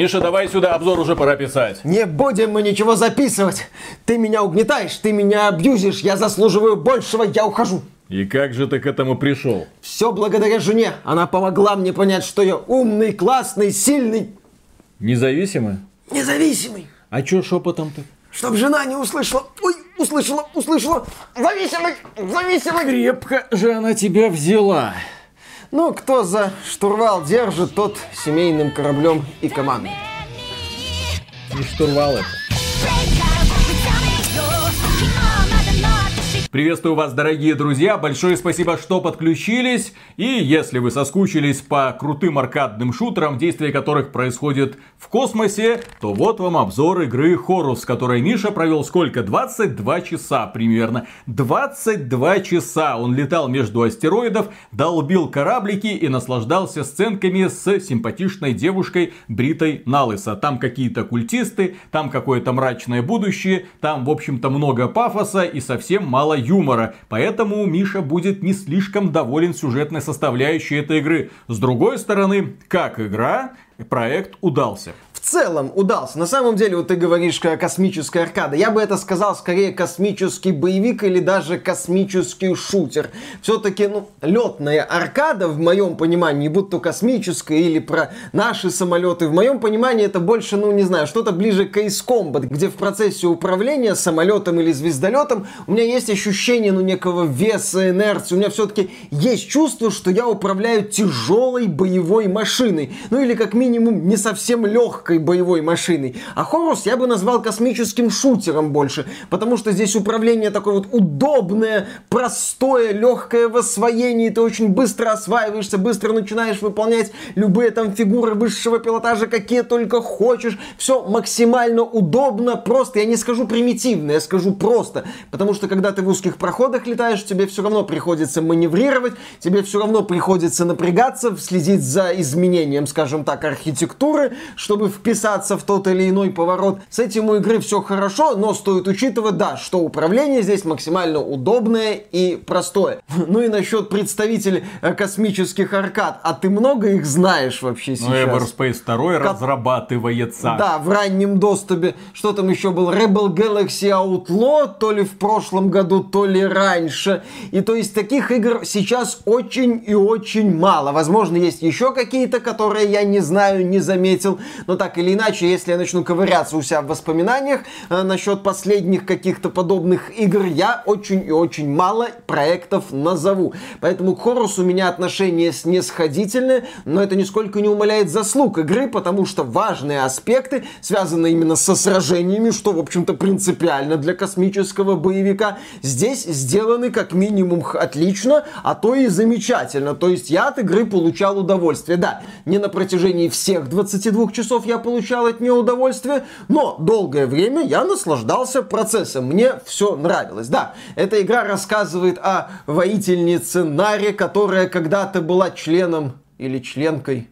Миша, давай сюда обзор уже пора писать. Не будем мы ничего записывать. Ты меня угнетаешь, ты меня абьюзишь, я заслуживаю большего, я ухожу. И как же ты к этому пришел? Все благодаря жене. Она помогла мне понять, что я умный, классный, сильный, Независимый? независимый. А чё шепотом-то? Чтоб жена не услышала. Ой, услышала, услышала. Зависимый, зависимый. Крепко же она тебя взяла. Ну, кто за штурвал держит, тот семейным кораблем и командой. Не штурвал это. Приветствую вас, дорогие друзья. Большое спасибо, что подключились. И если вы соскучились по крутым аркадным шутерам, действие которых происходит в космосе, то вот вам обзор игры Хорус, которой Миша провел сколько? 22 часа примерно. 22 часа он летал между астероидов, долбил кораблики и наслаждался сценками с симпатичной девушкой Бритой Налыса. Там какие-то культисты, там какое-то мрачное будущее, там, в общем-то, много пафоса и совсем мало юмора. Поэтому Миша будет не слишком доволен сюжетной составляющей этой игры. С другой стороны, как игра, проект удался. в целом удался. На самом деле, вот ты говоришь космическая аркада. Я бы это сказал скорее космический боевик или даже космический шутер. Все-таки, ну, летная аркада, в моем понимании, будь то космическая или про наши самолеты, в моем понимании это больше, ну, не знаю, что-то ближе к Ace Combat, где в процессе управления самолетом или звездолетом у меня есть ощущение, ну, некого веса, инерции. У меня все-таки есть чувство, что я управляю тяжелой боевой машиной. Ну, или как минимум не совсем легкой боевой машиной. А Хорус я бы назвал космическим шутером больше, потому что здесь управление такое вот удобное, простое, легкое в освоении, ты очень быстро осваиваешься, быстро начинаешь выполнять любые там фигуры высшего пилотажа, какие только хочешь. Все максимально удобно, просто, я не скажу примитивно, я скажу просто, потому что когда ты в узких проходах летаешь, тебе все равно приходится маневрировать, тебе все равно приходится напрягаться, следить за изменением, скажем так, архитектуры, чтобы вписаться в тот или иной поворот. С этим у игры все хорошо, но стоит учитывать, да, что управление здесь максимально удобное и простое. Ну и насчет представителей э, космических аркад. А ты много их знаешь вообще сейчас? Ну, Everspace 2 разрабатывается. Да, в раннем доступе. Что там еще был? Rebel Galaxy Outlaw, то ли в прошлом году, то ли раньше. И то есть таких игр сейчас очень и очень мало. Возможно, есть еще какие-то, которые я не знаю, не заметил. Но так или иначе, если я начну ковыряться у себя в воспоминаниях э, насчет последних каких-то подобных игр, я очень и очень мало проектов назову. Поэтому к Хорус у меня отношение снисходительное, но это нисколько не умаляет заслуг игры, потому что важные аспекты, связанные именно со сражениями, что, в общем-то, принципиально для космического боевика, здесь сделаны как минимум отлично, а то и замечательно. То есть я от игры получал удовольствие. Да, не на протяжении всех 22 часов я получал от нее удовольствие, но долгое время я наслаждался процессом. Мне все нравилось. Да, эта игра рассказывает о воительнице Наре, которая когда-то была членом или членкой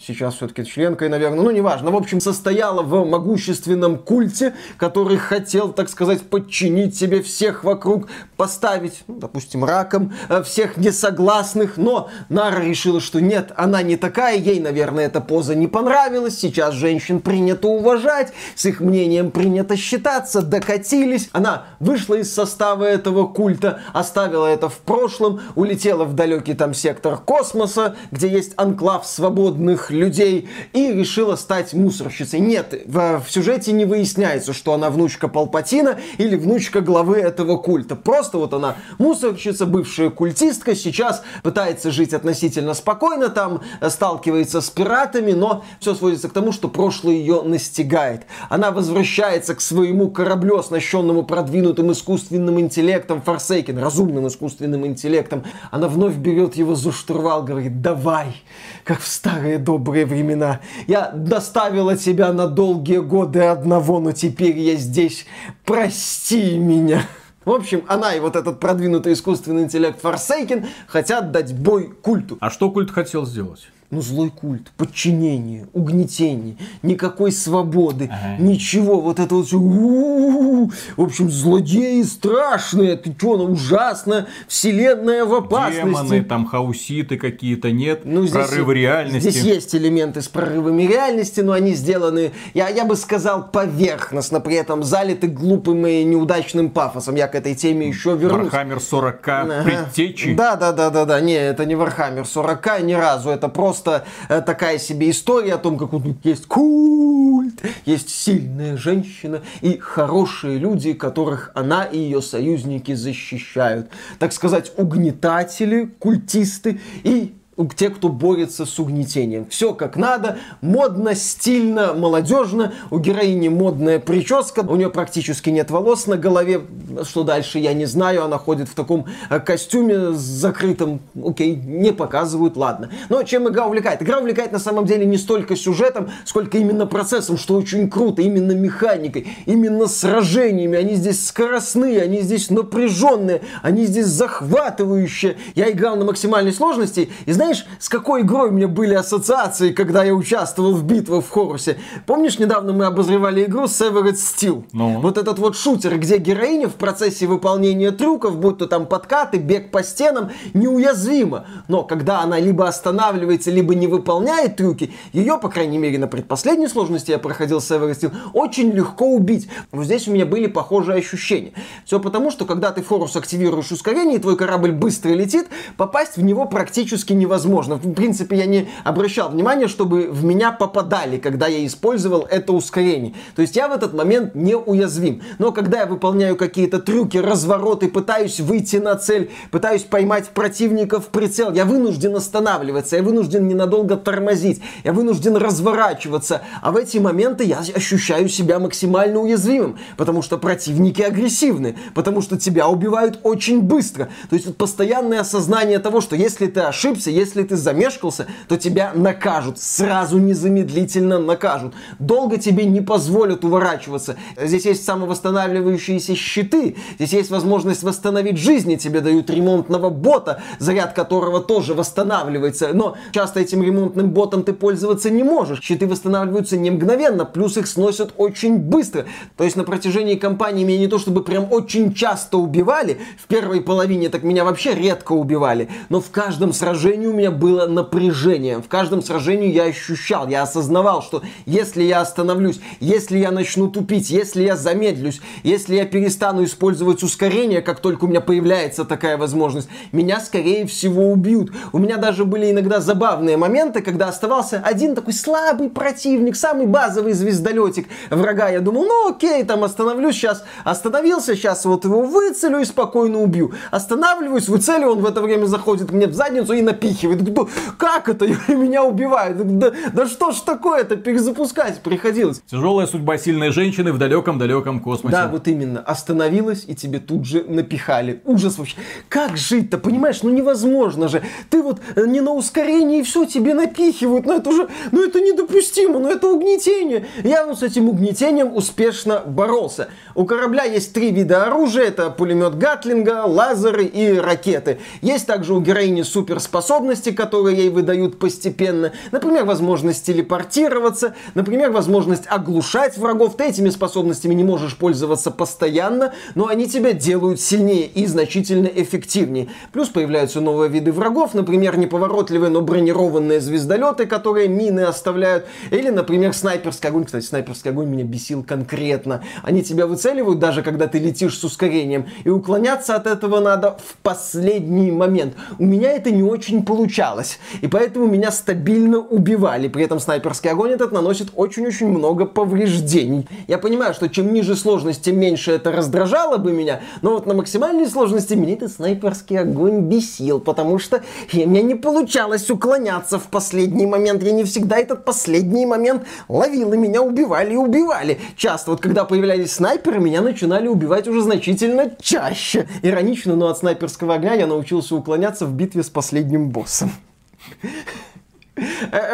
Сейчас все-таки членкой, наверное, ну неважно. В общем, состояла в могущественном культе, который хотел, так сказать, подчинить себе всех вокруг, поставить, ну, допустим, раком э, всех несогласных. Но Нара решила, что нет, она не такая, ей, наверное, эта поза не понравилась. Сейчас женщин принято уважать, с их мнением принято считаться, докатились. Она вышла из состава этого культа, оставила это в прошлом, улетела в далекий там сектор космоса, где есть анклав свободных людей, и решила стать мусорщицей. Нет, в, в сюжете не выясняется, что она внучка Палпатина или внучка главы этого культа. Просто вот она мусорщица, бывшая культистка, сейчас пытается жить относительно спокойно, там э, сталкивается с пиратами, но все сводится к тому, что прошлое ее настигает. Она возвращается к своему кораблю, оснащенному продвинутым искусственным интеллектом, Форсейкен, разумным искусственным интеллектом. Она вновь берет его за штурвал, говорит, давай, как в старые добрые времена. Я доставила тебя на долгие годы одного, но теперь я здесь. Прости меня. В общем, она и вот этот продвинутый искусственный интеллект Форсейкен хотят дать бой культу. А что культ хотел сделать? Ну, злой культ, подчинение, угнетение, никакой свободы, ага. ничего, вот это вот все, в общем, злодеи страшные, ты что, ну, ужасно, вселенная в опасности. Демоны, там хауситы какие-то, нет, ну, здесь, прорывы реальности. Здесь есть элементы с прорывами реальности, но они сделаны, я, я бы сказал, поверхностно, при этом залиты глупым и неудачным пафосом. Я к этой теме еще вернусь. Warhammer 40 ага. предтечи. Да, да, да, да, да, не, это не Warhammer 40 ни разу, это просто просто э, такая себе история о том, как вот есть культ, есть сильная женщина и хорошие люди, которых она и ее союзники защищают. Так сказать, угнетатели, культисты и те, кто борется с угнетением. Все как надо, модно, стильно, молодежно. У героини модная прическа, у нее практически нет волос на голове. Что дальше, я не знаю. Она ходит в таком э, костюме с закрытым. Окей, не показывают, ладно. Но чем игра увлекает? Игра увлекает на самом деле не столько сюжетом, сколько именно процессом, что очень круто, именно механикой, именно сражениями. Они здесь скоростные, они здесь напряженные, они здесь захватывающие. Я играл на максимальной сложности, и знаешь, знаешь, с какой игрой у меня были ассоциации, когда я участвовал в битвах в Хорусе? Помнишь, недавно мы обозревали игру Severed Steel? Ну. Вот этот вот шутер, где героиня в процессе выполнения трюков, будь то там подкаты, бег по стенам, неуязвима. Но когда она либо останавливается, либо не выполняет трюки, ее, по крайней мере, на предпоследней сложности я проходил Severed Steel, очень легко убить. Вот здесь у меня были похожие ощущения. Все потому, что когда ты Хорус активируешь ускорение, и твой корабль быстро летит, попасть в него практически невозможно невозможно. В принципе, я не обращал внимания, чтобы в меня попадали, когда я использовал это ускорение. То есть я в этот момент не уязвим. Но когда я выполняю какие-то трюки, развороты, пытаюсь выйти на цель, пытаюсь поймать противника в прицел, я вынужден останавливаться, я вынужден ненадолго тормозить, я вынужден разворачиваться. А в эти моменты я ощущаю себя максимально уязвимым, потому что противники агрессивны, потому что тебя убивают очень быстро. То есть постоянное осознание того, что если ты ошибся, если ты замешкался, то тебя накажут. Сразу незамедлительно накажут. Долго тебе не позволят уворачиваться. Здесь есть самовосстанавливающиеся щиты. Здесь есть возможность восстановить жизни. Тебе дают ремонтного бота, заряд которого тоже восстанавливается. Но часто этим ремонтным ботом ты пользоваться не можешь. Щиты восстанавливаются не мгновенно, плюс их сносят очень быстро. То есть на протяжении кампании меня не то чтобы прям очень часто убивали. В первой половине так меня вообще редко убивали. Но в каждом сражении у меня было напряжение. В каждом сражении я ощущал, я осознавал, что если я остановлюсь, если я начну тупить, если я замедлюсь, если я перестану использовать ускорение, как только у меня появляется такая возможность, меня скорее всего убьют. У меня даже были иногда забавные моменты, когда оставался один такой слабый противник, самый базовый звездолетик врага. Я думал, ну окей, там остановлюсь, сейчас остановился, сейчас вот его выцелю и спокойно убью. Останавливаюсь, выцелю, он в это время заходит мне в задницу и напихивает выпихивает. Как это? Меня убивают. Да, да что ж такое-то? Перезапускать приходилось. Тяжелая судьба сильной женщины в далеком-далеком космосе. Да, вот именно. Остановилась, и тебе тут же напихали. Ужас вообще. Как жить-то? Понимаешь, ну невозможно же. Ты вот э, не на ускорении, и все, тебе напихивают. Ну это уже, ну это недопустимо, ну это угнетение. Я вот с этим угнетением успешно боролся. У корабля есть три вида оружия. Это пулемет Гатлинга, лазеры и ракеты. Есть также у героини суперспособность способности, которые ей выдают постепенно. Например, возможность телепортироваться, например, возможность оглушать врагов. Ты этими способностями не можешь пользоваться постоянно, но они тебя делают сильнее и значительно эффективнее. Плюс появляются новые виды врагов, например, неповоротливые, но бронированные звездолеты, которые мины оставляют. Или, например, снайперский огонь. Кстати, снайперский огонь меня бесил конкретно. Они тебя выцеливают даже когда ты летишь с ускорением. И уклоняться от этого надо в последний момент. У меня это не очень получилось получалось. И поэтому меня стабильно убивали. При этом снайперский огонь этот наносит очень-очень много повреждений. Я понимаю, что чем ниже сложность, тем меньше это раздражало бы меня. Но вот на максимальной сложности меня этот снайперский огонь бесил. Потому что у меня не получалось уклоняться в последний момент. Я не всегда этот последний момент ловил. И меня убивали и убивали. Часто вот когда появлялись снайперы, меня начинали убивать уже значительно чаще. Иронично, но от снайперского огня я научился уклоняться в битве с последним боссом. Э,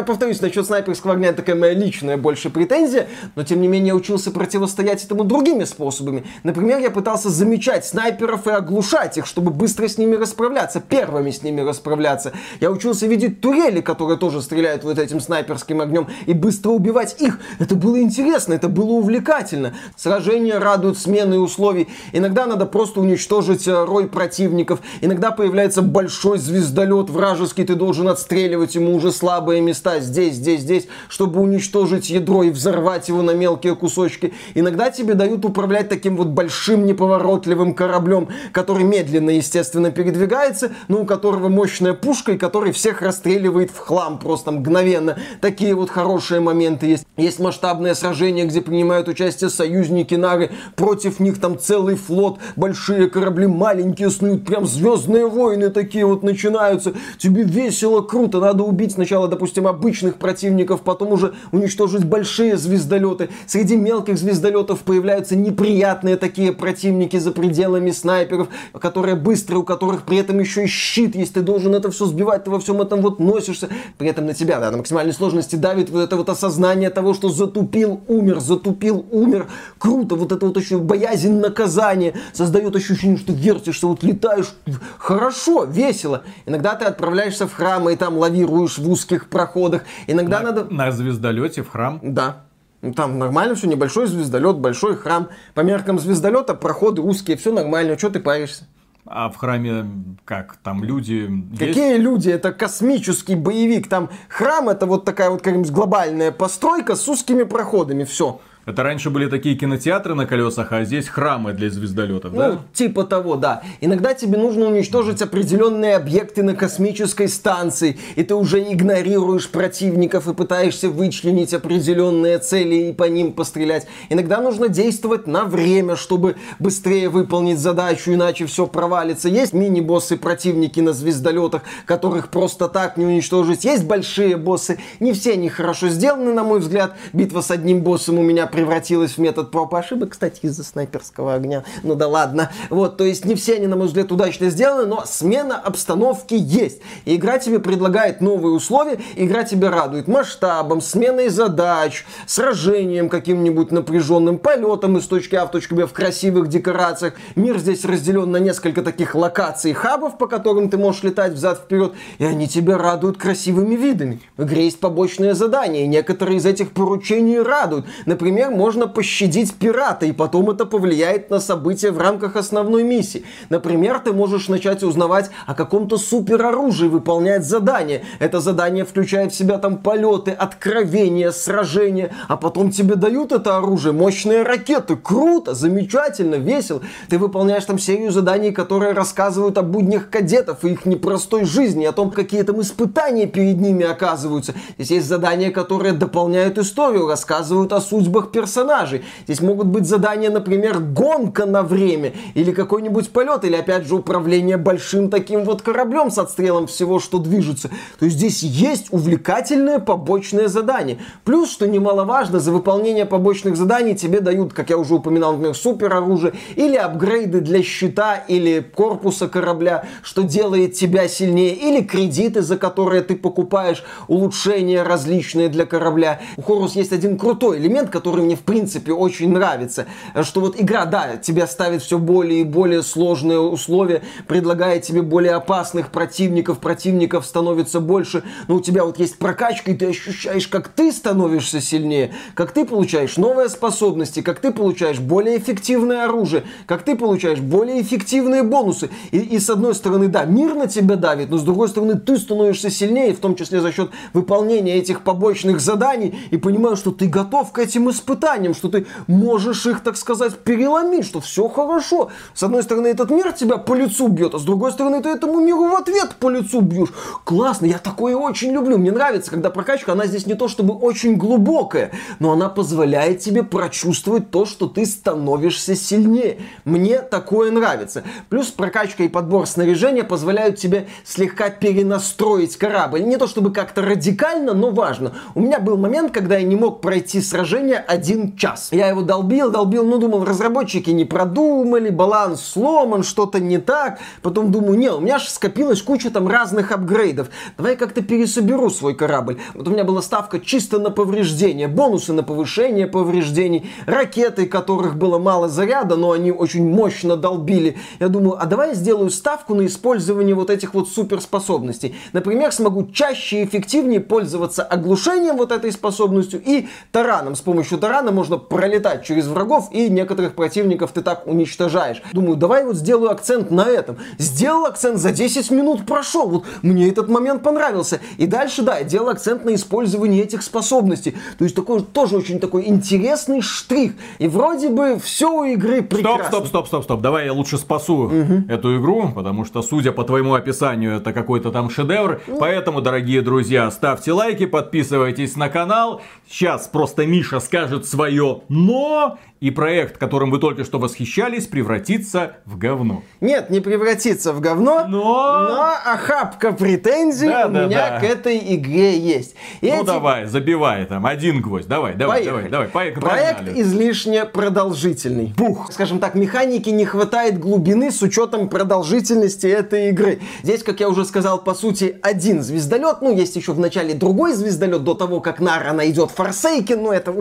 повторюсь, насчет снайперского огня такая моя личная больше претензия, но тем не менее учился противостоять этому другими способами. Например, я пытался замечать снайперов и оглушать их, чтобы быстро с ними расправляться, первыми с ними расправляться. Я учился видеть турели, которые тоже стреляют вот этим снайперским огнем, и быстро убивать их. Это было интересно, это было увлекательно. Сражения радуют смены условий. Иногда надо просто уничтожить э, рой противников. Иногда появляется большой звездолет вражеский, ты должен отстреливать ему уже слабые места здесь, здесь, здесь, чтобы уничтожить ядро и взорвать его на мелкие кусочки. Иногда тебе дают управлять таким вот большим неповоротливым кораблем, который медленно, естественно, передвигается, но у которого мощная пушка и который всех расстреливает в хлам просто мгновенно. Такие вот хорошие моменты есть. Есть масштабное сражение, где принимают участие союзники Нары, против них там целый флот, большие корабли, маленькие снуют, прям звездные войны такие вот начинаются. Тебе весело, круто, надо убить сначала, допустим, обычных противников, потом уже уничтожить большие звездолеты. Среди мелких звездолетов появляются неприятные такие противники за пределами снайперов, которые быстрые, у которых при этом еще и щит есть. Ты должен это все сбивать, ты во всем этом вот носишься. При этом на тебя, да, на максимальной сложности давит вот это вот осознание того, что затупил, умер, затупил, умер. Круто, вот это вот еще боязнь наказания создает ощущение, что вертишься, вот летаешь. Хорошо, весело. Иногда ты отправляешься в храм и там лавируешь в узких проходах. Иногда на, надо... На звездолете в храм? Да. Ну, там нормально все, небольшой звездолет, большой храм. По меркам звездолета проходы узкие, все нормально, что ты паришься? А в храме как? Там люди Какие есть? люди? Это космический боевик. Там храм это вот такая вот как глобальная постройка с узкими проходами. Все. Это раньше были такие кинотеатры на колесах, а здесь храмы для звездолетов, ну, да? типа того, да. Иногда тебе нужно уничтожить определенные объекты на космической станции, и ты уже игнорируешь противников и пытаешься вычленить определенные цели и по ним пострелять. Иногда нужно действовать на время, чтобы быстрее выполнить задачу, иначе все провалится. Есть мини-боссы противники на звездолетах, которых просто так не уничтожить. Есть большие боссы, не все они хорошо сделаны, на мой взгляд. Битва с одним боссом у меня превратилась в метод проб и ошибок, кстати, из-за снайперского огня. Ну да ладно. Вот, то есть не все они, на мой взгляд, удачно сделаны, но смена обстановки есть. Игра тебе предлагает новые условия, игра тебя радует масштабом, сменой задач, сражением каким-нибудь напряженным, полетом из точки А в точку Б в красивых декорациях. Мир здесь разделен на несколько таких локаций, хабов, по которым ты можешь летать взад-вперед, и они тебя радуют красивыми видами. В игре есть побочные задания, и некоторые из этих поручений радуют. Например, например, можно пощадить пирата, и потом это повлияет на события в рамках основной миссии. Например, ты можешь начать узнавать о каком-то супероружии, выполнять задание. Это задание включает в себя там полеты, откровения, сражения, а потом тебе дают это оружие, мощные ракеты. Круто, замечательно, весело. Ты выполняешь там серию заданий, которые рассказывают о буднях кадетов и их непростой жизни, о том, какие там испытания перед ними оказываются. Здесь есть задания, которые дополняют историю, рассказывают о судьбах персонажей. Здесь могут быть задания, например, гонка на время, или какой-нибудь полет, или опять же управление большим таким вот кораблем с отстрелом всего, что движется. То есть здесь есть увлекательное побочное задание. Плюс, что немаловажно, за выполнение побочных заданий тебе дают, как я уже упоминал, например, супер оружие, или апгрейды для щита, или корпуса корабля, что делает тебя сильнее, или кредиты, за которые ты покупаешь улучшения различные для корабля. У Хорус есть один крутой элемент, который мне в принципе очень нравится, что вот игра, да, тебя ставит все более и более сложные условия, предлагает тебе более опасных противников, противников становится больше, но у тебя вот есть прокачка, и ты ощущаешь, как ты становишься сильнее, как ты получаешь новые способности, как ты получаешь более эффективное оружие, как ты получаешь более эффективные бонусы. И, и с одной стороны, да, мир на тебя давит, но с другой стороны, ты становишься сильнее, в том числе за счет выполнения этих побочных заданий, и понимаешь, что ты готов к этим испытаниям испытанием, что ты можешь их, так сказать, переломить, что все хорошо. С одной стороны, этот мир тебя по лицу бьет, а с другой стороны, ты этому миру в ответ по лицу бьешь. Классно, я такое очень люблю. Мне нравится, когда прокачка, она здесь не то чтобы очень глубокая, но она позволяет тебе прочувствовать то, что ты становишься сильнее. Мне такое нравится. Плюс прокачка и подбор снаряжения позволяют тебе слегка перенастроить корабль. Не то чтобы как-то радикально, но важно. У меня был момент, когда я не мог пройти сражение один один час. Я его долбил, долбил, ну, думал, разработчики не продумали, баланс сломан, что-то не так. Потом думаю, не, у меня же скопилась куча там разных апгрейдов. Давай как-то пересоберу свой корабль. Вот у меня была ставка чисто на повреждения, бонусы на повышение повреждений, ракеты, которых было мало заряда, но они очень мощно долбили. Я думаю, а давай я сделаю ставку на использование вот этих вот суперспособностей. Например, смогу чаще и эффективнее пользоваться оглушением вот этой способностью и тараном. С помощью тарана можно пролетать через врагов и некоторых противников ты так уничтожаешь. Думаю, давай вот сделаю акцент на этом. Сделал акцент, за 10 минут прошел. Вот мне этот момент понравился. И дальше, да, я делал акцент на использовании этих способностей. То есть такой тоже очень такой интересный штрих. И вроде бы все у игры прекрасно. Стоп, стоп, стоп, стоп, стоп. Давай я лучше спасу угу. эту игру, потому что, судя по твоему описанию, это какой-то там шедевр. Ну. Поэтому, дорогие друзья, ставьте лайки, подписывайтесь на канал. Сейчас просто Миша скажет свое «но», и проект, которым вы только что восхищались, превратится в говно. Нет, не превратится в говно, но, но охапка претензий да, у да, меня да. к этой игре есть. И ну эти... давай, забивай там один гвоздь, давай, давай, Поехали. давай, давай, поехали. Проект излишне продолжительный. Бух. Скажем так, механики не хватает глубины с учетом продолжительности этой игры. Здесь, как я уже сказал, по сути, один звездолет, ну есть еще в начале другой звездолет до того, как Нара найдет Форсейкен, ну это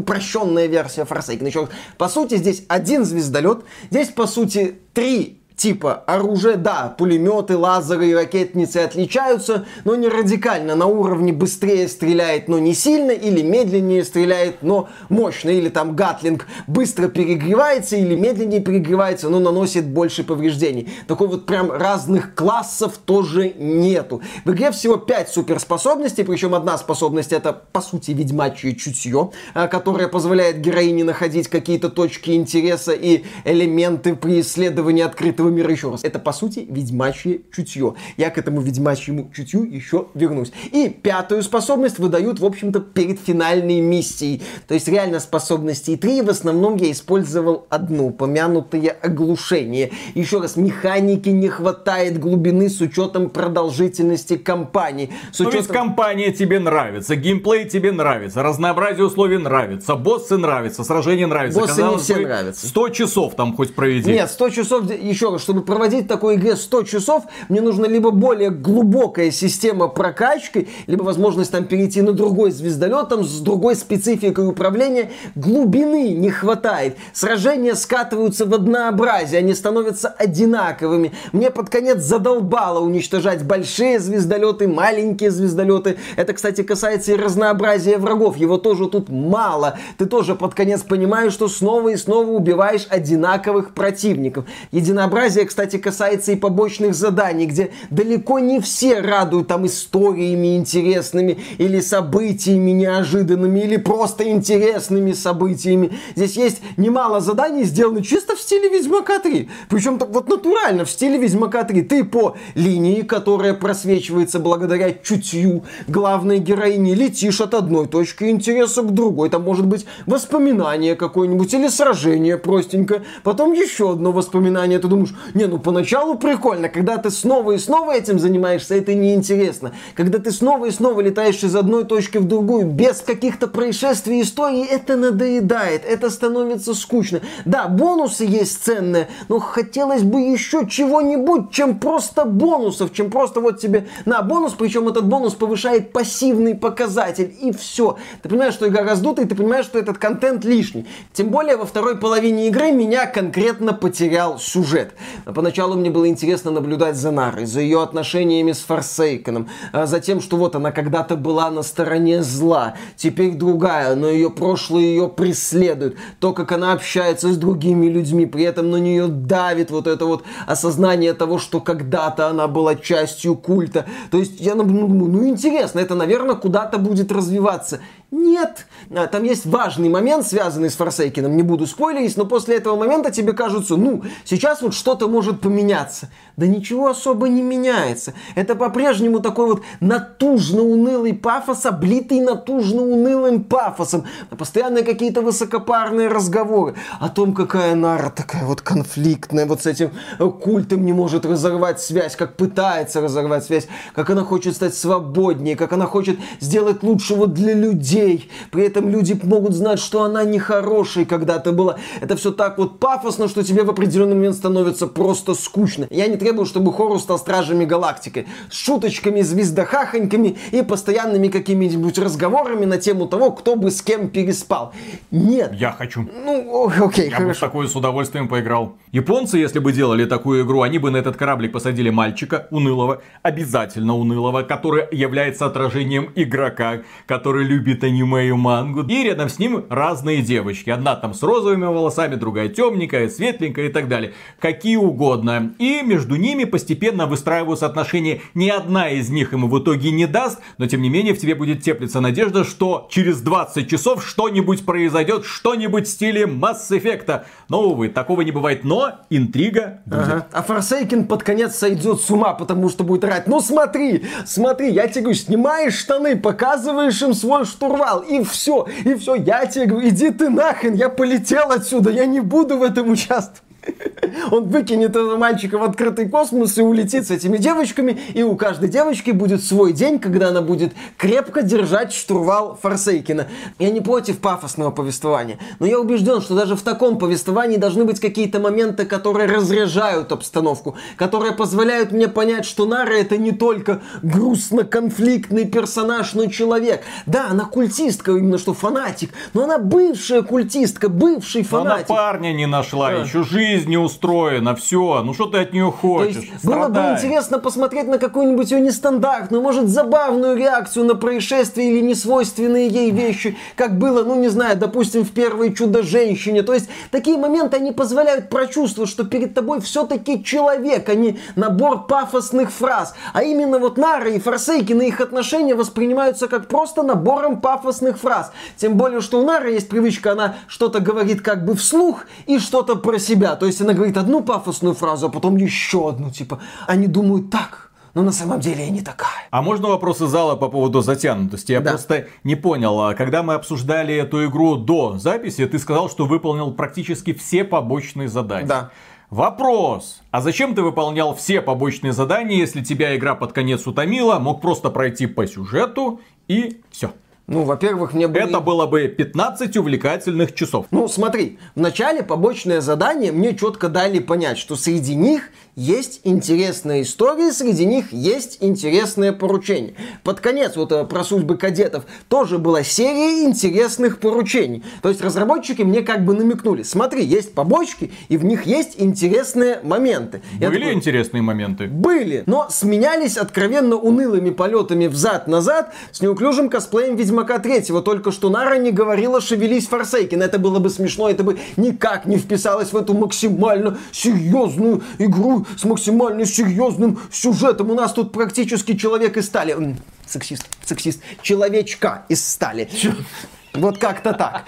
упрощенная версия Форсейкен. Еще по сути, здесь один звездолет, здесь, по сути, три типа оружия, да, пулеметы, лазеры и ракетницы отличаются, но не радикально. На уровне быстрее стреляет, но не сильно, или медленнее стреляет, но мощно. Или там гатлинг быстро перегревается, или медленнее перегревается, но наносит больше повреждений. Такой вот прям разных классов тоже нету. В игре всего 5 суперспособностей, причем одна способность это, по сути, ведьмачье чутье, а, которое позволяет героине находить какие-то точки интереса и элементы при исследовании открытого мира еще раз. Это, по сути, ведьмачье чутье. Я к этому ведьмачьему чутью еще вернусь. И пятую способность выдают, в общем-то, перед финальной миссией. То есть, реально способностей три. В основном я использовал одну, упомянутое оглушение. Еще раз, механики не хватает глубины с учетом продолжительности кампании. С учетом... Ну ведь компания тебе нравится, геймплей тебе нравится, разнообразие условий нравится, боссы нравятся, сражения нравятся. Боссы Казалось не все бы, нравятся. 100 часов там хоть проведи. Нет, 100 часов, еще раз, чтобы проводить в такой игре 100 часов, мне нужна либо более глубокая система прокачки, либо возможность там перейти на другой звездолет, там с другой спецификой управления. Глубины не хватает. Сражения скатываются в однообразие, они становятся одинаковыми. Мне под конец задолбало уничтожать большие звездолеты, маленькие звездолеты. Это, кстати, касается и разнообразия врагов. Его тоже тут мало. Ты тоже под конец понимаешь, что снова и снова убиваешь одинаковых противников. Единообразие Фантазия, кстати, касается и побочных заданий, где далеко не все радуют там историями интересными или событиями неожиданными, или просто интересными событиями. Здесь есть немало заданий, сделаны чисто в стиле Ведьмака 3. Причем так вот натурально в стиле Ведьмака 3. Ты по линии, которая просвечивается благодаря чутью главной героини, летишь от одной точки интереса к другой. Там может быть воспоминание какое-нибудь или сражение простенькое. Потом еще одно воспоминание. Ты думаешь, не, ну поначалу прикольно, когда ты снова и снова этим занимаешься, это неинтересно. Когда ты снова и снова летаешь из одной точки в другую, без каких-то происшествий истории, это надоедает, это становится скучно. Да, бонусы есть ценные, но хотелось бы еще чего-нибудь, чем просто бонусов, чем просто вот тебе на бонус, причем этот бонус повышает пассивный показатель, и все. Ты понимаешь, что игра раздута, и ты понимаешь, что этот контент лишний. Тем более во второй половине игры меня конкретно потерял сюжет. Поначалу мне было интересно наблюдать за Нарой, за ее отношениями с Форсейконом, а за тем, что вот она когда-то была на стороне зла, теперь другая, но ее прошлое ее преследует. То, как она общается с другими людьми, при этом на нее давит вот это вот осознание того, что когда-то она была частью культа. То есть я ну, ну, ну интересно, это, наверное, куда-то будет развиваться. Нет. А, там есть важный момент, связанный с Форсейкином. Не буду спойлерить, но после этого момента тебе кажется, ну, сейчас вот что-то может поменяться. Да ничего особо не меняется. Это по-прежнему такой вот натужно-унылый пафос, облитый натужно-унылым пафосом. Постоянно какие-то высокопарные разговоры о том, какая Нара такая вот конфликтная, вот с этим культом не может разорвать связь, как пытается разорвать связь, как она хочет стать свободнее, как она хочет сделать лучше вот для людей, людей. При этом люди могут знать, что она нехорошей когда-то была. Это все так вот пафосно, что тебе в определенный момент становится просто скучно. Я не требую, чтобы Хорус стал стражами галактики. С шуточками, звездохахоньками и постоянными какими-нибудь разговорами на тему того, кто бы с кем переспал. Нет. Я хочу. Ну, окей, Я бы с такой с удовольствием поиграл. Японцы, если бы делали такую игру, они бы на этот кораблик посадили мальчика, унылого, обязательно унылого, который является отражением игрока, который любит аниме и мангу. И рядом с ним разные девочки. Одна там с розовыми волосами, другая темненькая, светленькая и так далее. Какие угодно. И между ними постепенно выстраиваются отношения. Ни одна из них ему в итоге не даст, но тем не менее в тебе будет теплиться надежда, что через 20 часов что-нибудь произойдет, что-нибудь в стиле Mass Effect. Но, увы, такого не бывает. Но интрига будет. Ага. А Форсейкин под конец сойдет с ума, потому что будет орать. Ну смотри, смотри, я тебе говорю, снимаешь штаны, показываешь им свой штурвал, и все, и все. Я тебе говорю, иди ты нахрен, я полетел отсюда, я не буду в этом участвовать. Он выкинет этого мальчика в открытый космос и улетит с этими девочками, и у каждой девочки будет свой день, когда она будет крепко держать штурвал Форсейкина. Я не против пафосного повествования, но я убежден, что даже в таком повествовании должны быть какие-то моменты, которые разряжают обстановку, которые позволяют мне понять, что Нара это не только грустно-конфликтный персонаж, но человек. Да, она культистка, именно что фанатик, но она бывшая культистка, бывший Но она фанатик. парня не нашла, Да. еще жизнь не устроена, все. Ну что ты от нее То хочешь? есть было бы интересно посмотреть на какую-нибудь ее нестандартную, может, забавную реакцию на происшествие или несвойственные ей вещи, как было, ну, не знаю, допустим, в первой «Чудо-женщине». То есть такие моменты, они позволяют прочувствовать, что перед тобой все-таки человек, а не набор пафосных фраз. А именно вот Нара и Форсейкин и их отношения воспринимаются как просто набором пафосных фраз. Тем более, что у Нары есть привычка, она что-то говорит как бы вслух и что-то про себя. То есть она говорит одну пафосную фразу, а потом еще одну, типа, они думают так, но на самом деле я не такая. А можно вопрос из зала по поводу затянутости? Я Да. просто не понял. а Когда мы обсуждали эту игру до записи, ты сказал, что выполнил практически все побочные задания. Да. Вопрос. А зачем ты выполнял все побочные задания, если тебя игра под конец утомила, мог просто пройти по сюжету и все? Ну, во-первых, мне были... Это было бы 15 увлекательных часов. Ну, смотри, в начале побочное задание мне четко дали понять, что среди них есть интересные истории, среди них есть интересные поручения. Под конец, вот э, про судьбы кадетов, тоже была серия интересных поручений. То есть разработчики мне как бы намекнули, смотри, есть побочки, и в них есть интересные моменты. Я Были такой, интересные моменты? были, но сменялись откровенно унылыми полетами взад-назад с неуклюжим косплеем Ведьмака Третьего. Только что Нара не говорила «шевелись, Форсейкин». Это было бы смешно, это бы никак не вписалось в эту максимально серьезную игру с максимально серьезным сюжетом. У нас тут практически человек из стали. Сексист, сексист. Человечка из стали. Вот как-то так.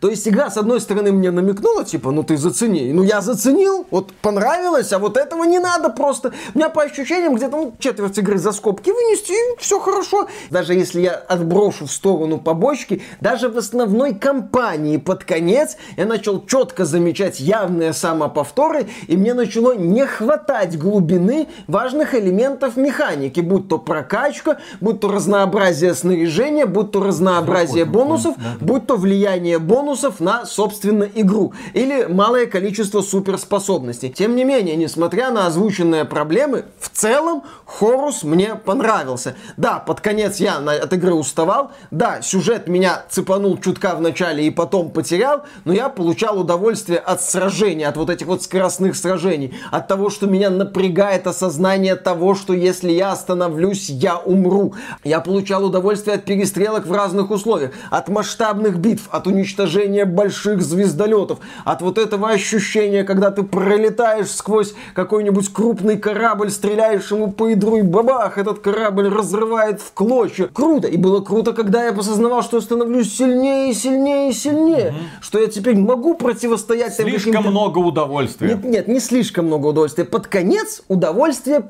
То есть игра, с одной стороны, мне намекнула, типа, ну ты зацени. Ну я заценил, вот понравилось, а вот этого не надо просто. У меня по ощущениям где-то ну, четверть игры за скобки вынести, и все хорошо. Даже если я отброшу в сторону побочки, даже в основной кампании под конец я начал четко замечать явные самоповторы, и мне начало не хватать глубины важных элементов механики, будь то прокачка, будь то разнообразие снаряжения, будь то разнообразие бонусов, будь то влияние бонусов на, собственно, игру. Или малое количество суперспособностей. Тем не менее, несмотря на озвученные проблемы, в целом Хорус мне понравился. Да, под конец я от игры уставал. Да, сюжет меня цепанул чутка в начале и потом потерял. Но я получал удовольствие от сражений, от вот этих вот скоростных сражений. От того, что меня напрягает осознание того, что если я остановлюсь, я умру. Я получал удовольствие от перестрелок в разных условиях. От масштабных битв, от уничтожения больших звездолетов. От вот этого ощущения, когда ты пролетаешь сквозь какой-нибудь крупный корабль, стреляешь ему по ядру и бабах, этот корабль разрывает в клочья. Круто. И было круто, когда я осознавал, что я становлюсь сильнее и сильнее и сильнее. Что я теперь могу противостоять Слишком много удовольствия. нет, нет, не слишком много удовольствия. Под конец удовольствие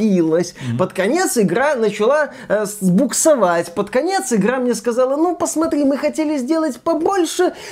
торопилась. Под конец игра начала э, буксовать. Под конец игра мне сказала, ну посмотри, мы хотели сделать побольше,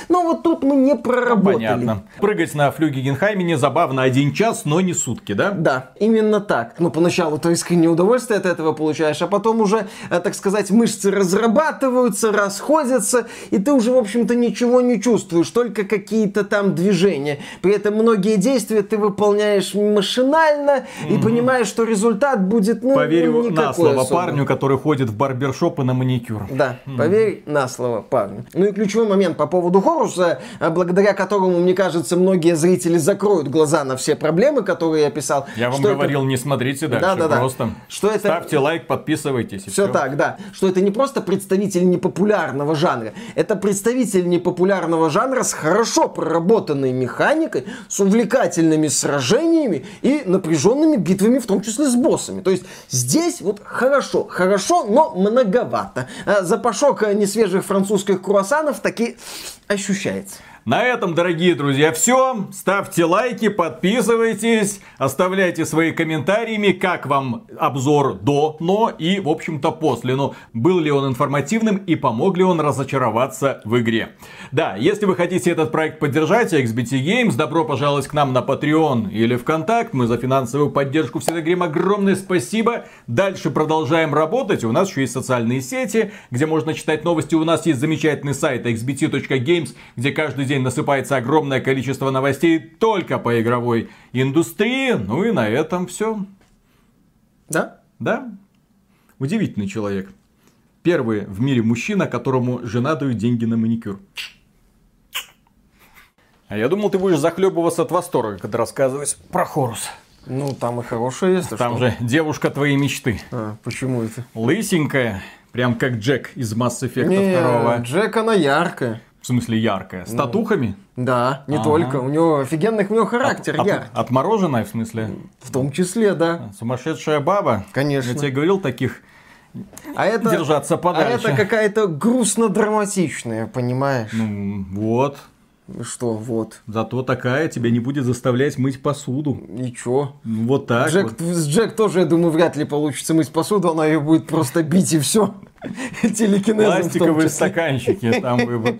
но вот тут мы не проработали. Понятно. Прыгать на флюге Генхаймене забавно один час, но не сутки, да? Да, именно так. Ну, поначалу то искреннее удовольствие от этого получаешь, а потом уже, э, так сказать, мышцы разрабатываются, расходятся, и ты уже, в общем-то, ничего не чувствуешь, только какие-то там движения. При этом многие действия ты выполняешь машинально и понимаешь, что результат будет, ну, Поверю ну, на слово особо. парню, который ходит в барбершоп и на маникюр. Да, поверь на слово парню. Ну и ключевой момент по поводу Хоруса, а, благодаря которому, мне кажется, многие зрители закроют глаза на все проблемы, которые я писал. Я вам что это- говорил, не смотрите дальше, Да-да-да. просто Что это- ставьте лайк, подписывайтесь. Все всё. так, да. Что это не просто представитель непопулярного жанра, это представитель непопулярного жанра с хорошо проработанной механикой, с увлекательными сражениями и напряженными битвами, в том числе с боссами. То есть здесь вот хорошо, хорошо, но многовато. А Запашок э, несвежих французских круассанов таки ощущается. На этом, дорогие друзья, все. Ставьте лайки, подписывайтесь, оставляйте свои комментариями, как вам обзор до, но и, в общем-то, после. Но был ли он информативным и помог ли он разочароваться в игре. Да, если вы хотите этот проект поддержать, XBT Games, добро пожаловать к нам на Patreon или ВКонтакт. Мы за финансовую поддержку всегда говорим огромное спасибо. Дальше продолжаем работать. У нас еще есть социальные сети, где можно читать новости. У нас есть замечательный сайт xbt.games, где каждый день насыпается огромное количество новостей только по игровой индустрии. Ну и на этом все. Да? Да? Удивительный человек. Первый в мире мужчина, которому жена дает деньги на маникюр. А я думал, ты будешь захлебываться от восторга, когда рассказывать про Хорус. Ну, там и хорошее есть. а Там что? же девушка твоей мечты. А, почему это? Лысенькая, прям как Джек из Mass Effect Не, 2. Джек, она яркая. В смысле яркая. С татухами? Да, не Ага. только. У него офигенный у него характер От- яркий. отмороженная, в смысле? В том числе, да. Сумасшедшая баба? Конечно. Я тебе говорил таких А это, держаться а подальше. это какая-то грустно-драматичная, понимаешь? Ну, вот. Что, вот. Зато такая тебя не будет заставлять мыть посуду. И чё? Ну, Вот так Джек, вот. с Джек тоже, я думаю, вряд ли получится мыть посуду, она ее будет просто бить и все. Телекинезом Пластиковые стаканчики там выбор.